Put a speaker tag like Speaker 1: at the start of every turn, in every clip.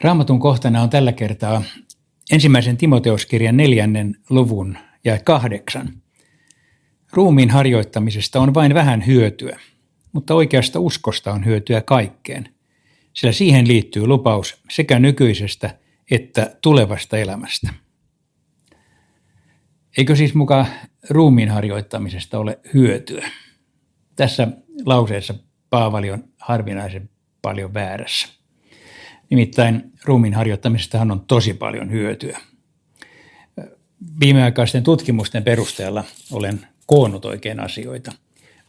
Speaker 1: Raamatun kohtana on tällä kertaa ensimmäisen Timoteuskirjan neljännen luvun ja kahdeksan. Ruumiin harjoittamisesta on vain vähän hyötyä, mutta oikeasta uskosta on hyötyä kaikkeen, sillä siihen liittyy lupaus sekä nykyisestä että tulevasta elämästä. Eikö siis mukaan ruumiin harjoittamisesta ole hyötyä? Tässä lauseessa Paavali on harvinaisen paljon väärässä. Nimittäin ruumiin harjoittamisestahan on tosi paljon hyötyä. Viimeaikaisten tutkimusten perusteella olen koonnut oikein asioita.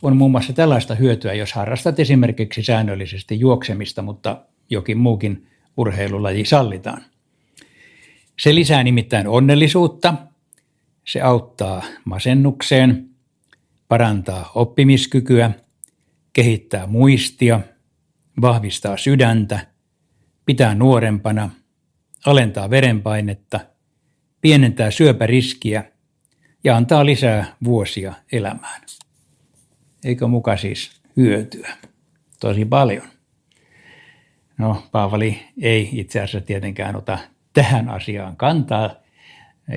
Speaker 1: On muun muassa tällaista hyötyä, jos harrastat esimerkiksi säännöllisesti juoksemista, mutta jokin muukin urheilulaji sallitaan. Se lisää nimittäin onnellisuutta, se auttaa masennukseen, parantaa oppimiskykyä, kehittää muistia, vahvistaa sydäntä, pitää nuorempana, alentaa verenpainetta, pienentää syöpäriskiä ja antaa lisää vuosia elämään. Eikö muka siis hyötyä? Tosi paljon. No, Paavali ei itse asiassa tietenkään ota tähän asiaan kantaa.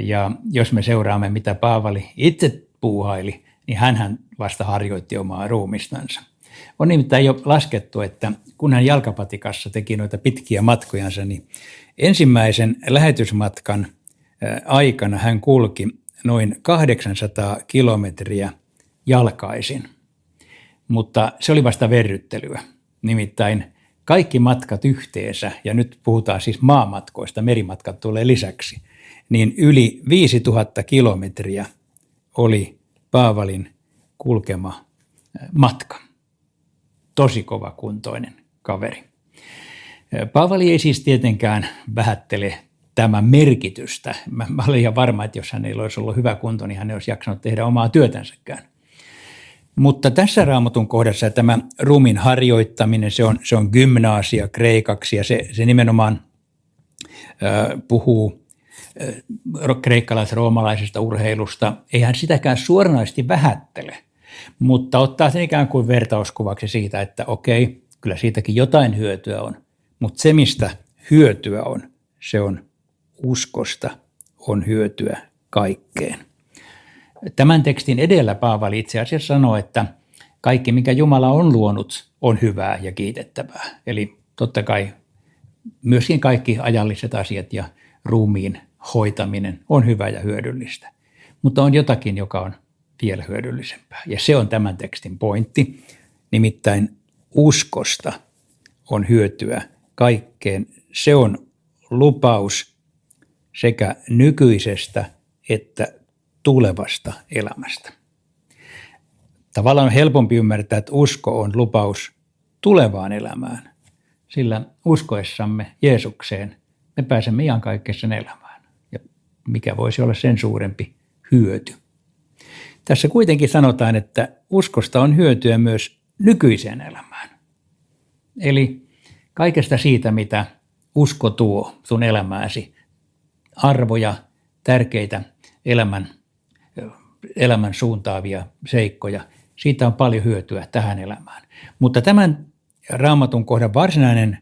Speaker 1: Ja jos me seuraamme, mitä Paavali itse puuhaili, niin hän vasta harjoitti omaa ruumistansa. On nimittäin jo laskettu, että kun hän jalkapatikassa teki noita pitkiä matkojansa, niin ensimmäisen lähetysmatkan aikana hän kulki noin 800 kilometriä jalkaisin. Mutta se oli vasta verryttelyä. Nimittäin kaikki matkat yhteensä, ja nyt puhutaan siis maamatkoista, merimatkat tulee lisäksi, niin yli 5000 kilometriä oli Paavalin kulkema matka. Tosi kova kuntoinen kaveri. Paavali ei siis tietenkään vähättele tämän merkitystä. Mä, mä olen ihan varma, että jos hän ei olisi ollut hyvä kunto, niin hän ei olisi jaksanut tehdä omaa työtänsäkään. Mutta tässä raamatun kohdassa tämä rumin harjoittaminen, se on, se on gymnaasia kreikaksi ja se, se nimenomaan äh, puhuu äh, kreikkalais-roomalaisesta urheilusta. Eihän sitäkään suoranaisesti vähättele, mutta ottaa sen ikään kuin vertauskuvaksi siitä, että okei, kyllä siitäkin jotain hyötyä on, mutta se mistä hyötyä on, se on uskosta, on hyötyä kaikkeen. Tämän tekstin edellä Paavali itse asiassa sanoo, että kaikki, mikä Jumala on luonut, on hyvää ja kiitettävää. Eli totta kai myöskin kaikki ajalliset asiat ja ruumiin hoitaminen on hyvä ja hyödyllistä. Mutta on jotakin, joka on vielä hyödyllisempää. Ja se on tämän tekstin pointti. Nimittäin uskosta on hyötyä kaikkeen. Se on lupaus sekä nykyisestä että tulevasta elämästä. Tavallaan on helpompi ymmärtää, että usko on lupaus tulevaan elämään, sillä uskoessamme Jeesukseen me pääsemme iankaikkisen elämään. Ja mikä voisi olla sen suurempi hyöty. Tässä kuitenkin sanotaan, että uskosta on hyötyä myös nykyiseen elämään. Eli kaikesta siitä, mitä usko tuo sun elämääsi, arvoja, tärkeitä elämän elämän suuntaavia seikkoja. Siitä on paljon hyötyä tähän elämään. Mutta tämän raamatun kohdan varsinainen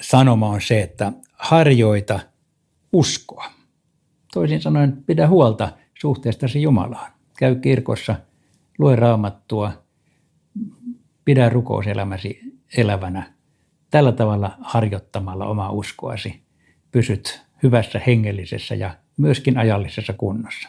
Speaker 1: sanoma on se, että harjoita uskoa. Toisin sanoen pidä huolta suhteestasi Jumalaan. Käy kirkossa, lue raamattua, pidä rukouselämäsi elävänä. Tällä tavalla harjoittamalla omaa uskoasi pysyt hyvässä hengellisessä ja myöskin ajallisessa kunnossa.